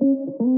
Thank you.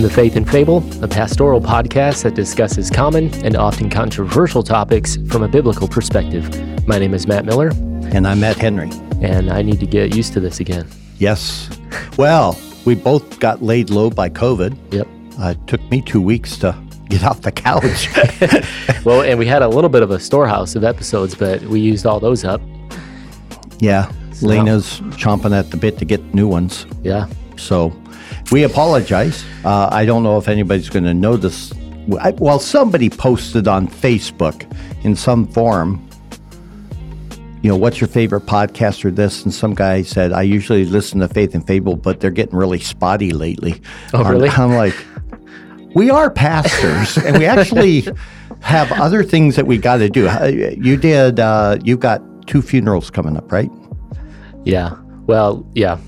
Welcome to Faith and Fable, a pastoral podcast that discusses common and often controversial topics from a biblical perspective. My name is Matt Miller, And I'm Matt Henry. and I need to get used to this again. Yes. Well, we both got laid low by COVID. Yep. Uh, it took me two weeks to get off the couch. Well, and we had a little bit of a storehouse of episodes, but we used all those up. yeah. Lena's chomping at the bit to get new ones. Yeah. So we apologize. Uh, I don't know if anybody's going to notice. I- Well, somebody posted on Facebook in some forum, you know, what's your favorite podcast or this? And some guy said, I usually listen to Faith and Fable, but they're getting really spotty lately. Oh, I'm- really? I'm like, we are pastors and we actually have other things that we got to do. Uh, You did, uh, you've got two funerals coming up, right? Yeah. Well, yeah.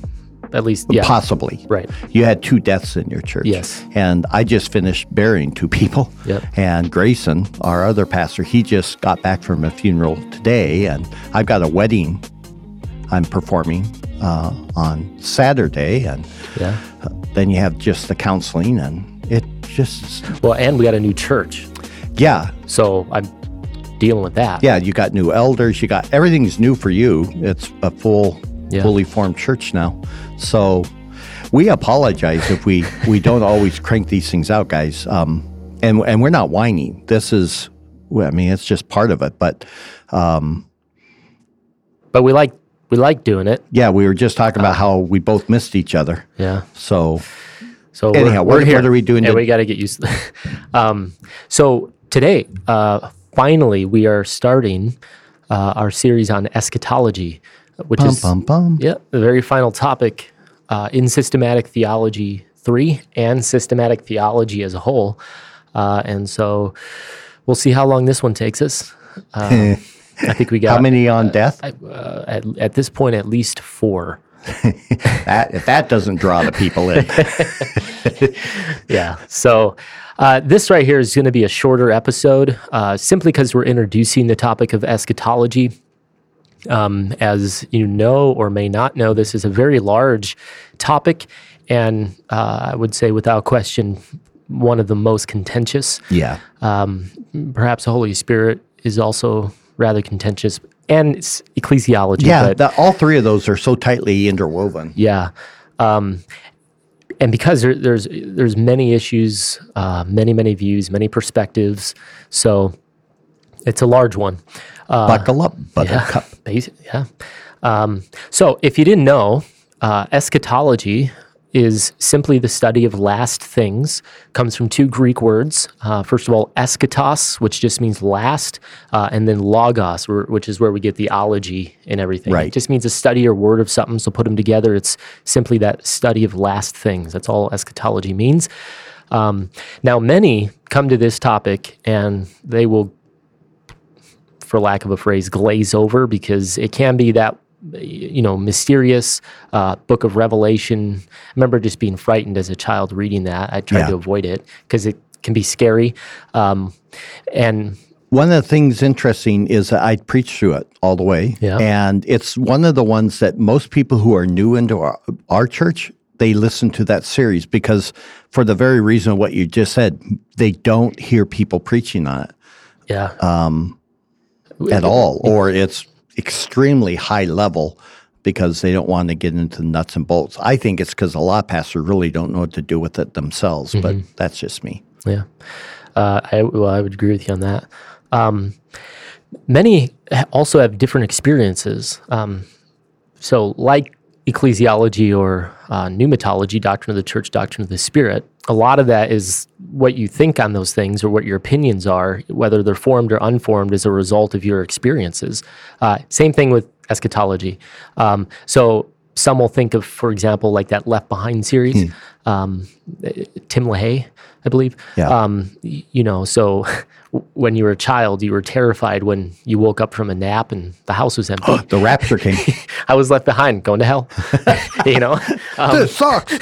At least, yeah. Possibly. Right. You had two deaths in your church. Yes. And I just finished burying two people. Yep. And Grayson, our other pastor, he just got back from a funeral today. And I've got a wedding I'm performing uh, on Saturday. And Yeah. then you have just the counseling. And it just, Well, and we got a new church. yeah. So I'm dealing with that. Yeah. You got new elders. You got everything's new for you. It's a full, Yeah. fully formed church now. So we apologize if we, we don't always crank these things out, guys. Um, and, and we're not whining. This is, I mean, it's just part of it. But um, But we like we like doing it. yeah, we were just talking about how we both missed each other. Yeah. So So Anyhow, we're, we're here. what are we doing Yeah, to- we got to get used to that. um, so today, uh, finally, we are starting uh, our series on eschatology, which bum, is bum, bum. yeah the very final topic uh, in systematic theology three and systematic theology as a whole. Uh, and so we'll see how long this one takes us. Uh, I think we got How many on death? uh, at, at this point at least four. That, if that doesn't draw the people in. Yeah. So uh, this right here is going to be a shorter episode, uh, simply because we're introducing the topic of eschatology. Um, as you know or may not know, this is a very large topic, and uh, I would say, without question, one of the most contentious. yeah. Um, perhaps the Holy Spirit is also rather contentious, and it's ecclesiology. Yeah. but The, all three of those are so tightly interwoven. yeah. Um, and because there, there's there's many issues, uh, many many views, many perspectives, so it's a large one. Uh, Buckle up, buttercup. Basi- yeah. Um, so if you didn't know, uh, eschatology is simply the study of last things. Comes from two Greek words. Uh, first of all, eschatos, which just means last, uh, and then logos, which is where we get the ology and everything. Right. It just means a study or word of something. So put them together, it's simply that study of last things. That's all eschatology means. Um, now, many come to this topic and they will for lack of a phrase, glaze over because it can be that you know mysterious uh, book of Revelation. I remember just being frightened as a child reading that. I tried Yeah. to avoid it because it can be scary. Um, and One of the things interesting is that I preach through it all the way. Yeah. And it's one of the ones that most people who are new into our, our church, they listen to that series because for the very reason of what you just said, they don't hear people preaching on it yeah, at all, or it's extremely high level because they don't want to get into the nuts and bolts. I think it's because a lot of pastors really don't know what to do with it themselves, but that's just me. yeah. Uh, I, well, I would agree with you on that. Um, many also have different experiences. Um, so, like ecclesiology or uh, pneumatology, doctrine of the church, doctrine of the spirit, a lot of that is what you think on those things or what your opinions are, whether they're formed or unformed as a result of your experiences. Uh, same thing with eschatology. Um, so, some will think of, for example, like that Left Behind series, um, Tim LaHaye, I believe. Yeah. Um, you know, so when you were a child, you were terrified when you woke up from a nap and the house was empty. The rapture came. I was left behind, going to hell. you know, um, this sucks.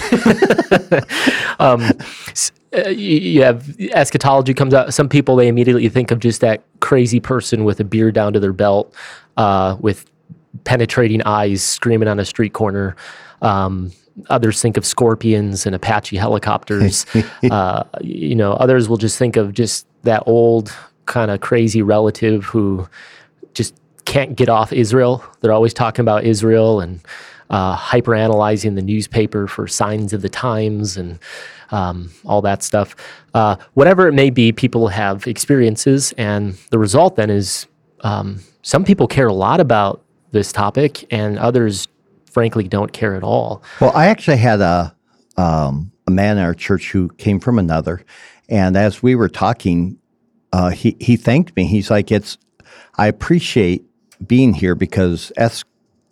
Uh, you, you have eschatology comes out. Some people they immediately think of just that crazy person with a beard down to their belt, uh, with penetrating eyes, screaming on a street corner. Um, others think of scorpions and Apache helicopters. uh, you know, others will just think of just that old kind of crazy relative who just can't get off Israel. They're always talking about Israel and uh, hyper analyzing the newspaper for signs of the times and um, all that stuff. Uh, whatever it may be, people have experiences, and the result then is um, some people care a lot about this topic, and others, frankly, don't care at all. Well, I actually had a um, a man in our church who came from another, and as we were talking, uh, he he thanked me. He's like, "It's I appreciate being here because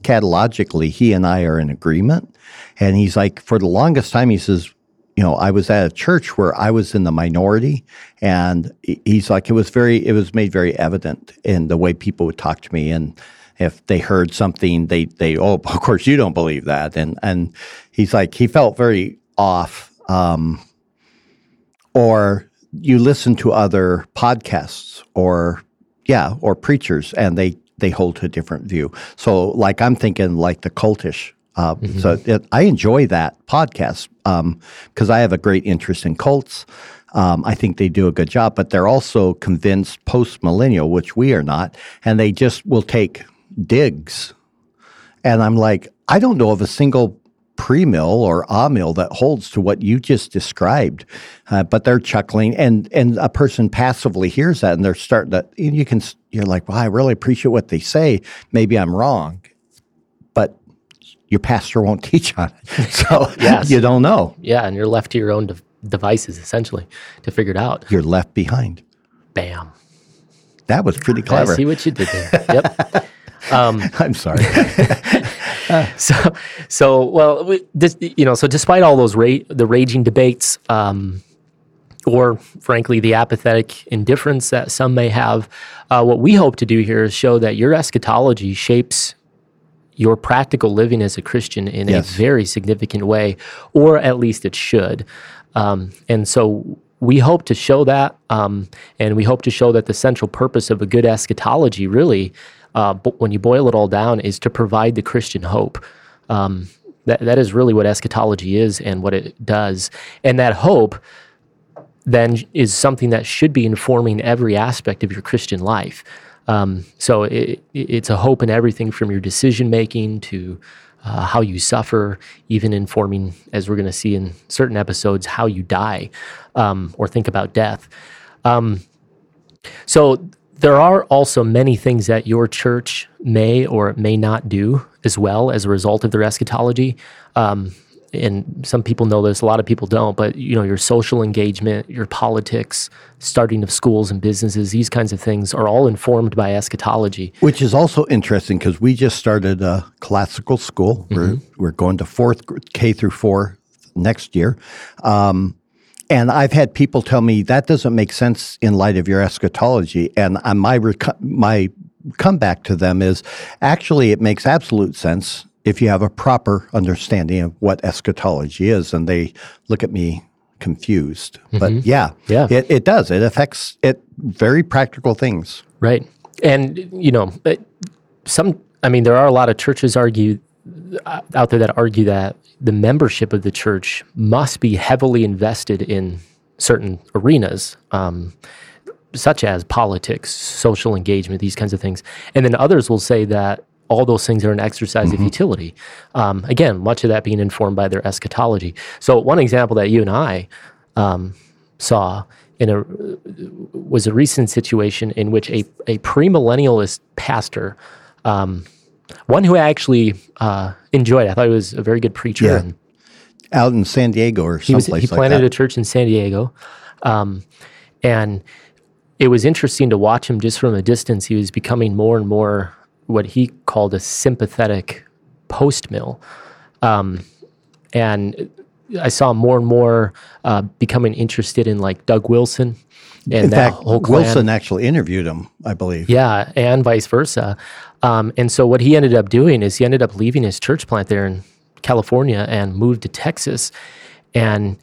eschatologically, he and I are in agreement." And he's like, for the longest time, he says, "You know, I was at a church where I was in the minority, and he's like, it was very, it was made very evident in the way people would talk to me and." if they heard something, they they oh, of course you don't believe that, and and he's like he felt very off. Um, or you listen to other podcasts, or yeah, or preachers, and they they hold to a different view. So like I'm thinking like the cultish. Uh, So it, I enjoy that podcast because I have a great interest in cults. Um, I think they do a good job, but they're also convinced post millennial, which we are not, and they just will take digs. And I'm like, I don't know of a single pre mill or a mill that holds to what you just described, uh, but they're chuckling, and and a person passively hears that, and they're starting to. and You can, you're like, well, I really appreciate what they say. Maybe I'm wrong, but your pastor won't teach on it, so Yes. you don't know. Yeah, and you're left to your own de- devices essentially to figure it out. You're left behind. Bam. That was pretty I clever. see what you did there. yep. I'm sorry. So, so well, we, this, you know, so despite all those ra- the raging debates, um, or frankly the apathetic indifference that some may have, uh, what we hope to do here is show that your eschatology shapes your practical living as a Christian in Yes. a very significant way, or at least it should. Um, and so we hope to show that, um, and we hope to show that the central purpose of a good eschatology, really, uh, when you boil it all down, is to provide the Christian hope. Um, that, that is really what eschatology is and what it does. And that hope then is something that should be informing every aspect of your Christian life. Um, so it, it's a hope in everything from your decision making to uh, how you suffer, even informing, as we're going to see in certain episodes, how you die um, or think about death. Um, so there are also many things that your church may or may not do as well as a result of their eschatology. Um, and some people know this, a lot of people don't, but you know, your social engagement, your politics, starting of schools and businesses, these kinds of things are all informed by eschatology. Which is also interesting because we just started a classical school. We're, we're going to fourth K through four next year. Um, and I've had people tell me that doesn't make sense in light of your eschatology. And my, reco- my comeback to them is actually it makes absolute sense if you have a proper understanding of what eschatology is. And they look at me confused. But yeah, Yeah. It, it does. It affects it very practical things. Right. And, you know, some, I mean, there are a lot of churches argue uh, out there that argue that the membership of the church must be heavily invested in certain arenas, um, such as politics, social engagement, these kinds of things. And then others will say that all those things are an exercise of utility. Um, again, much of that being informed by their eschatology. So, one example that you and I um, saw in a was a recent situation in which a, a premillennialist pastor, um, one who I actually uh, enjoyed, I thought he was a very good preacher. Yeah. And Out in San Diego or he was someplace he planted that. a church in San Diego, um, and it was interesting to watch him just from a distance. He was becoming more and more what he called a sympathetic post mill. Um, and I saw more and more uh, becoming interested in like Doug Wilson and In that fact, whole clan. Wilson actually interviewed him, I believe. Yeah, and vice versa. Um, and so what he ended up doing is he ended up leaving his church plant there in California and moved to Texas. And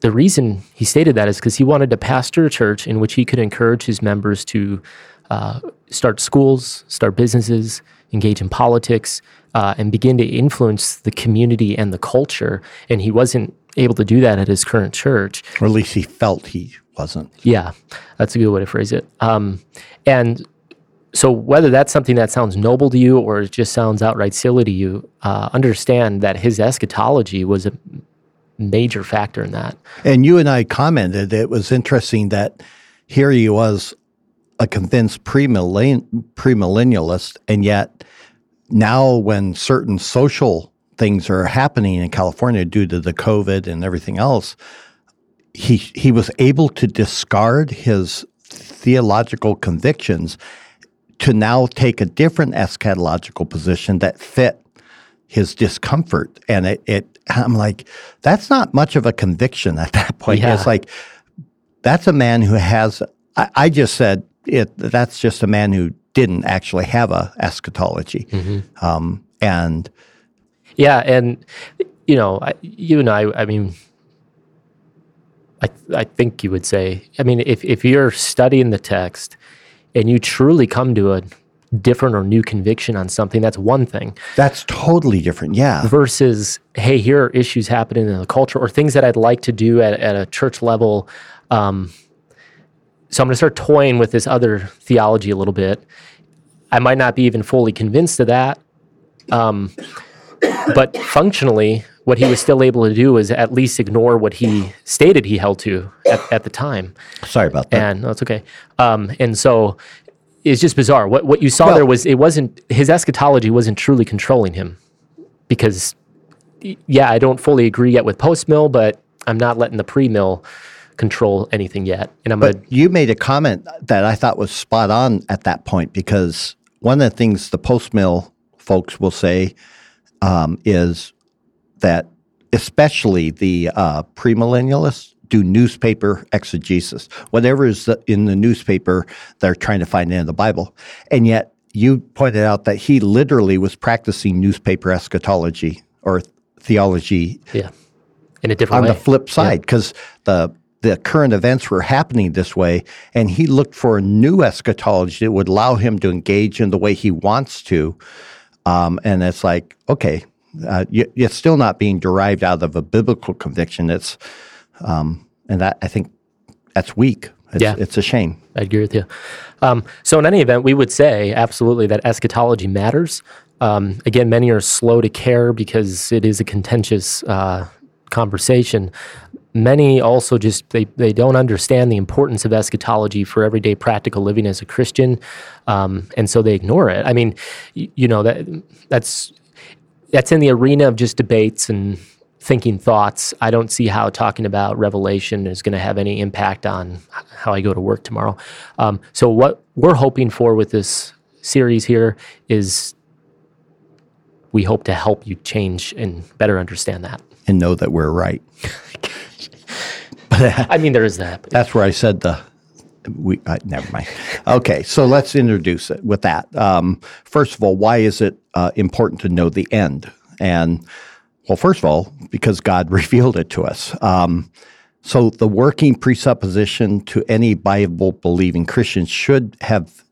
the reason he stated that is because he wanted to pastor a church in which he could encourage his members to uh, start schools, start businesses, engage in politics, uh, and begin to influence the community and the culture. And he wasn't able to do that at his current church. Or at least he felt he wasn't. Yeah, that's a good way to phrase it. Um, and so, whether that's something that sounds noble to you or it just sounds outright silly to you, uh, understand that his eschatology was a major factor in that. And you and I commented it was interesting that here he was a convinced premillen- premillennialist, and yet now when certain social things are happening in California due to the COVID and everything else, he he was able to discard his theological convictions to now take a different eschatological position that fit his discomfort. And it, it I'm like, that's not much of a conviction at that point. Yeah. It's like that's a man who has I, I just said it that's just a man who didn't actually have a eschatology. Um, and Yeah, and you know, I, you and I, I mean, I I think you would say, I mean, if if you're studying the text and you truly come to a different or new conviction on something, that's one thing. that's totally different. Yeah. versus hey here are issues happening in the culture or things that i'd like to do at, at a church level um, so i'm going to start toying with this other theology a little bit i might not be even fully convinced of that um, but functionally what he was still able to do is at least ignore what he stated he held to at, at the time Sorry about that. and no, okay. Um, and so it's just bizarre. What what you saw Well- there was it wasn't his eschatology wasn't truly controlling him, because yeah, I don't fully agree yet with post mill, but I'm not letting the pre mill control anything yet. And I'm But gonna you made a comment that I thought was spot on at that point because one of the things the post mill folks will say um, is that especially the uh, premillennialists do newspaper exegesis. Whatever is the, in the newspaper, they're trying to find in the Bible. And yet you pointed out that he literally was practicing newspaper eschatology or theology yeah, in a different on way. the flip side because the the current events were happening this way and he looked for a new eschatology that would allow him to engage in the way he wants to um, and it's like okay uh, you, it's still not being derived out of a biblical conviction it's um, and that i think that's weak it's, Yeah. it's a shame I agree with you. Um, so, in any event, we would say absolutely that eschatology matters. Um, again, many are slow to care because it is a contentious uh, conversation. Many also just they, they don't understand the importance of eschatology for everyday practical living as a Christian, um, and so they ignore it. I mean, you know that that's that's in the arena of just debates and thinking thoughts. I don't see how talking about Revelation is going to have any impact on how I go to work tomorrow. Um, so, what we're hoping for with this series here is we hope to help you change and better understand that. and know that we're right I mean, there is that. That's where I said the. We uh, never mind. Okay, so let's introduce it with that. Um, first of all, why is it uh, important to know the end? And well, first of all, because God revealed it to us. Um, so the working presupposition to any Bible believing Christian should have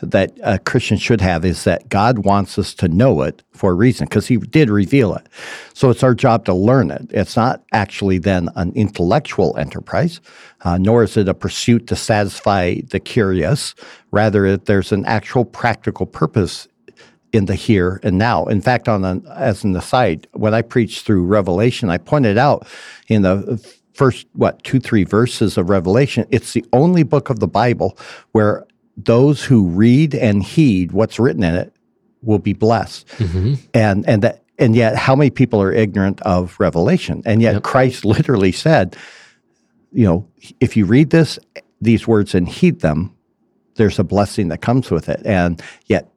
that a Christian should have is that God wants us to know it for a reason because He did reveal it. So it's our job to learn it. It's not actually then an intellectual enterprise, uh, nor is it a pursuit to satisfy the curious. Rather, it, there's an actual practical purpose in the here and now. In fact, on an, as an aside, when I preached through Revelation, I pointed out in the first what two three verses of Revelation, it's the only book of the Bible where those who read and heed what's written in it will be blessed. And and that and yet how many people are ignorant of Revelation? And yet Christ literally said, you know, if you read this these words and heed them, there's a blessing that comes with it. And yet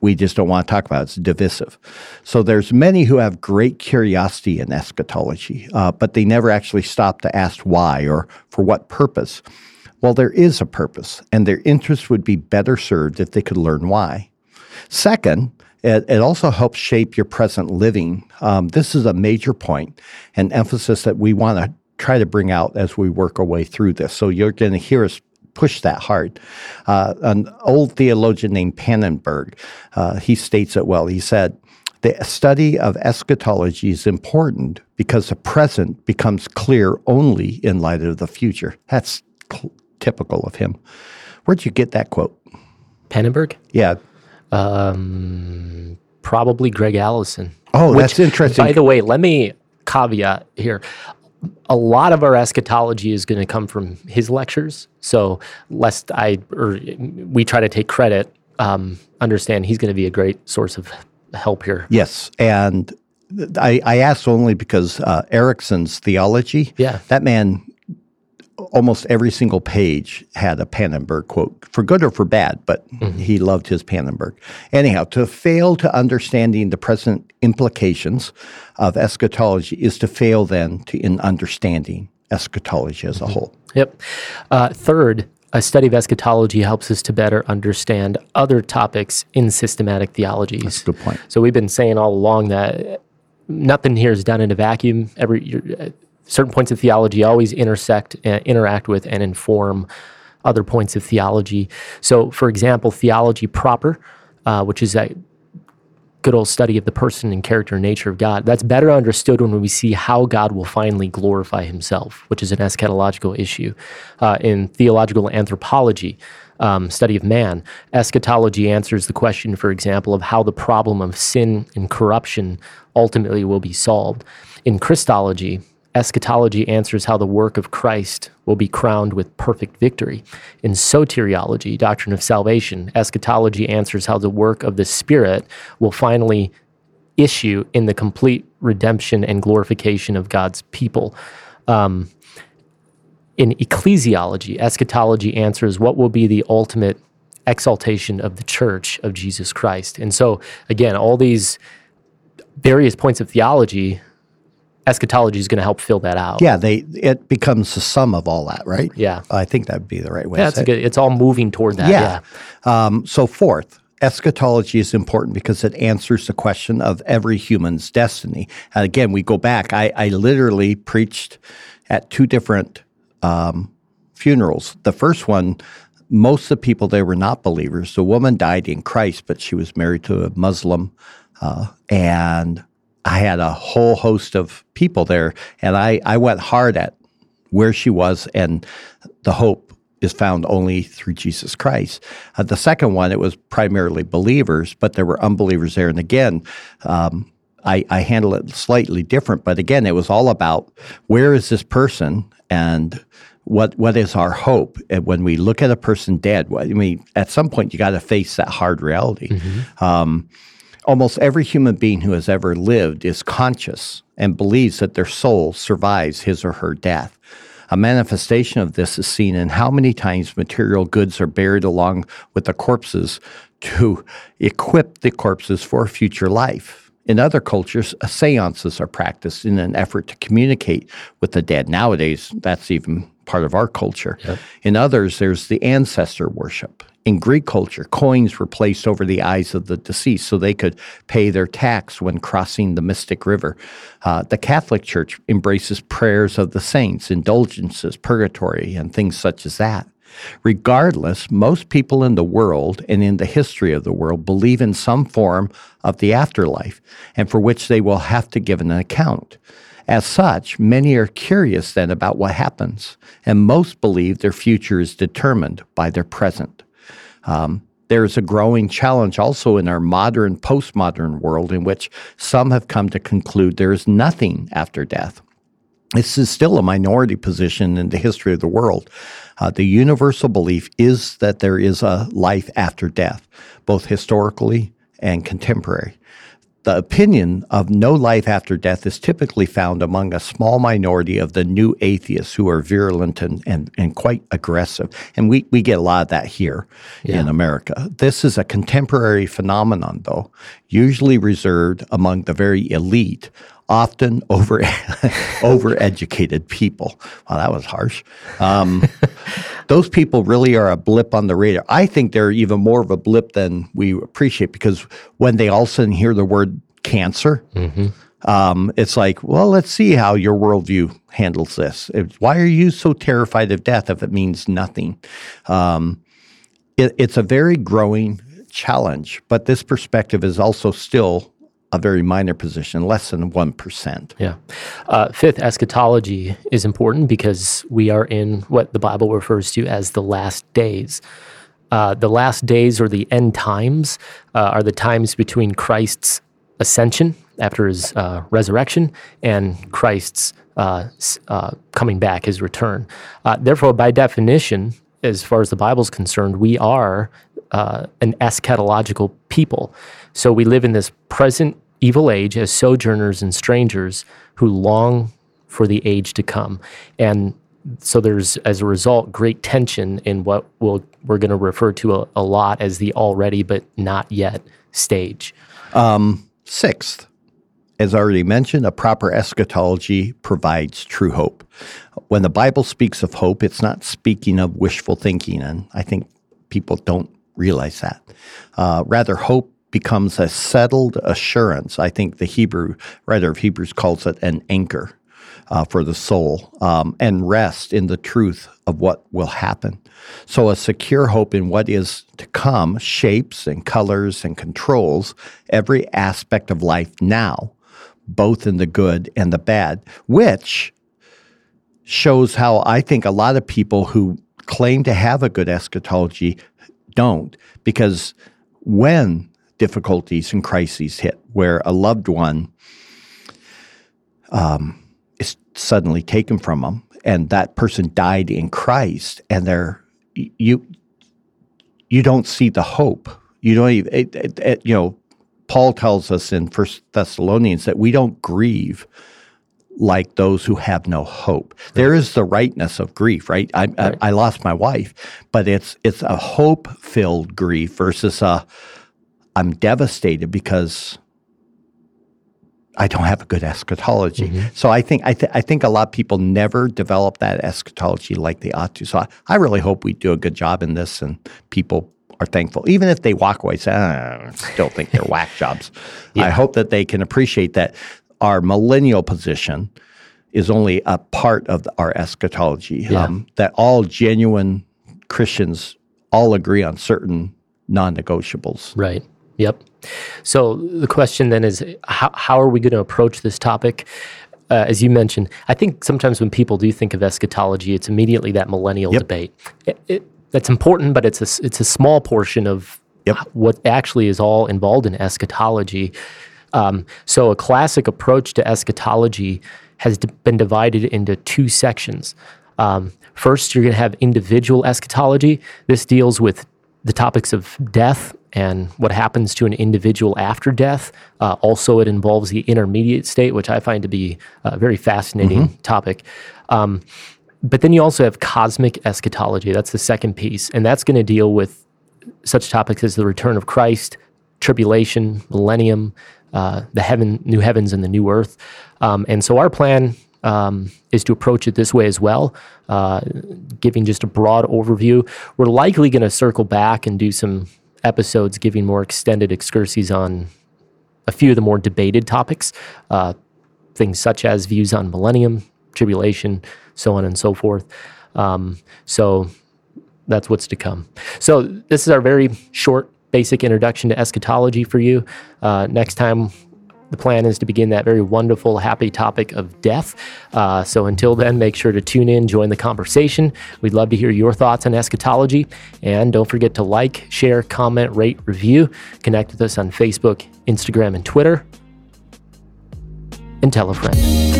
we just don't want to talk about. It. It's divisive. So there's many who have great curiosity in eschatology, uh, but they never actually stop to ask why or for what purpose. Well, there is a purpose, and their interest would be better served if they could learn why. Second, it, it also helps shape your present living. Um, this is a major point and emphasis that we want to try to bring out as we work our way through this. So you're going to hear us push that hard. Uh, an old theologian named Pannenberg, uh, he states it well. He said, the study of eschatology is important because the present becomes clear only in light of the future. That's typical of him. Where'd you get that quote? Pannenberg? Yeah. Um, probably Gregg Allison. Oh, Which, that's interesting. By the way, let me caveat here a lot of our eschatology is going to come from his lectures. So, lest I or we try to take credit, um, understand he's going to be a great source of help here. Yes, and I, I asked only because uh, Erickson's theology. Yeah, that man almost every single page had a Pannenberg quote, for good or for bad, but mm-hmm. he loved his Pannenberg. Anyhow, to fail to understanding the present implications of eschatology is to fail then to in understanding eschatology as mm-hmm. a whole. Yep. Uh, third, a study of eschatology helps us to better understand other topics in systematic theologies. That's a good point. So we've been saying all along that nothing here is done in a vacuum. Every certain points of theology always intersect, uh, interact with, and inform other points of theology. So, for example, theology proper, uh, which is a good old study of the person and character and nature of God, that's better understood when we see how God will finally glorify himself, which is an eschatological issue. Uh, in theological anthropology, um, study of man, eschatology answers the question, for example, of how the problem of sin and corruption ultimately will be solved. In Christology, eschatology answers how the work of Christ will be crowned with perfect victory. In soteriology, doctrine of salvation, eschatology answers how the work of the Spirit will finally issue in the complete redemption and glorification of God's people. Um, in ecclesiology, eschatology answers what will be the ultimate exaltation of the church of Jesus Christ. And so, again, all these various points of theology eschatology is going to help fill that out. Yeah, they it becomes the sum of all that, right? Yeah, I think that would be the right way. Yeah, it's good. It's all moving toward that. Yeah. yeah. Um, so fourth, eschatology is important because it answers the question of every human's destiny. And again, we go back. I, I literally preached at two different um, funerals. The first one. Most of the people there were not believers. The woman died in Christ, but she was married to a Muslim, uh, and I had a whole host of people there, and I, I went hard at where she was, and the hope is found only through Jesus Christ. Uh, the second one, it was primarily believers, but there were unbelievers there. And again, um, I, I handle it slightly different, but again, it was all about where is this person and what what is our hope and when we look at a person dead. I mean, at some point, you got to face that hard reality. Mm-hmm. Um, Almost every human being who has ever lived is conscious and believes that their soul survives his or her death. A manifestation of this is seen in how many times material goods are buried along with the corpses to equip the corpses for future life. In other cultures, seances are practiced in an effort to communicate with the dead. Nowadays, that's even part of our culture. Yep. In others, there's the ancestor worship. In Greek culture, coins were placed over the eyes of the deceased so they could pay their tax when crossing the Mystic River. Uh, the Catholic Church embraces prayers of the saints, indulgences, purgatory, and things such as that. Regardless, most people in the world and in the history of the world believe in some form of the afterlife and for which they will have to give an account. As such, many are curious then about what happens, and most believe their future is determined by their present. Um, there's a growing challenge also in our modern, postmodern world in which some have come to conclude there is nothing after death. This is still a minority position in the history of the world. Uh, the universal belief is that there is a life after death, both historically and contemporary. The opinion of no life after death is typically found among a small minority of the new atheists who are virulent and, and, and quite aggressive. And we, we get a lot of that here yeah. in America. This is a contemporary phenomenon, though, usually reserved among the very elite, often over overeducated people. Wow, that was harsh. Um, those people really are a blip on the radar. I think they're even more of a blip than we appreciate because when they all of a sudden hear the word cancer, mm-hmm. um, it's like, well, let's see how your worldview handles this. why are you so terrified of death if it means nothing? Um, it, it's a very growing challenge, but this perspective is also still a very minor position, less than 1%. Yeah. Uh, fifth, eschatology is important because we are in what the Bible refers to as the last days. Uh, the last days or the end times uh, are the times between Christ's ascension after his uh, resurrection and Christ's uh, uh, coming back, his return. therefore, by definition, as far as the Bible is concerned, we are an eschatological people. So we live in this present evil age as sojourners and strangers who long for the age to come. And so there's, as a result, great tension in what we'll, we're going to refer to a, a, lot as the already but not yet stage. Um, sixth, as already mentioned, a proper eschatology provides true hope. When the Bible speaks of hope, it's not speaking of wishful thinking, and I think people don't realize that. Uh, rather, hope becomes a settled assurance. I think the Hebrew writer of Hebrews calls it an anchor uh, for the soul um, and rest in the truth of what will happen. So, a secure hope in what is to come shapes and colors and controls every aspect of life now, both in the good and the bad, which shows how I think a lot of people who claim to have a good eschatology don't, because when difficulties and crises hit where a loved one um, is suddenly taken from them and that person died in Christ and they're you you don't see the hope. You don't even it, it, it, you know Paul tells us in First Thessalonians that we don't grieve like those who have no hope. Right. There is the rightness of grief, right? I, right. I, I lost my wife, but it's it's a hope filled grief versus a I'm devastated because I don't have a good eschatology. Mm-hmm. So I think I, th- I think a lot of people never develop that eschatology like they ought to. So I, I really hope we do a good job in this and people are thankful, even if they walk away saying, ah, I still think they're whack jobs. Yeah. I hope that they can appreciate that our millennial position is only a part of our eschatology. Yeah. Um, that all genuine Christians all agree on certain non-negotiables. Right. Yep. So the question then is how, how are we going to approach this topic? Uh, as you mentioned, I think sometimes when people do think of eschatology, it's immediately that millennial yep. debate. It, it, that's important, but it's a, it's a small portion of yep. what actually is all involved in eschatology. Um, so a classic approach to eschatology has d- been divided into two sections. Um, first, you're going to have individual eschatology. This deals with the topics of death and what happens to an individual after death. Uh, also, it involves the intermediate state, which I find to be a very fascinating mm-hmm. topic. Um, but then you also have cosmic eschatology. That's the second piece. And that's going to deal with such topics as the return of Christ, tribulation, millennium, uh, the heaven, new heavens, and the new earth. Um, and so our plan um, is to approach it this way as well, uh, giving just a broad overview. We're likely going to circle back and do some episodes giving more extended excursions on a few of the more debated topics, uh, things such as views on millennium, tribulation, so on and so forth. Um, so that's what's to come. So this is our very short, basic introduction to eschatology for you. Uh, next time the plan is to begin that very wonderful, happy topic of death. Uh, so until then, make sure to tune in, join the conversation. We'd love to hear your thoughts on eschatology. And don't forget to like, share, comment, rate, review. Connect with us on Facebook, Instagram, and Twitter. And tell a friend.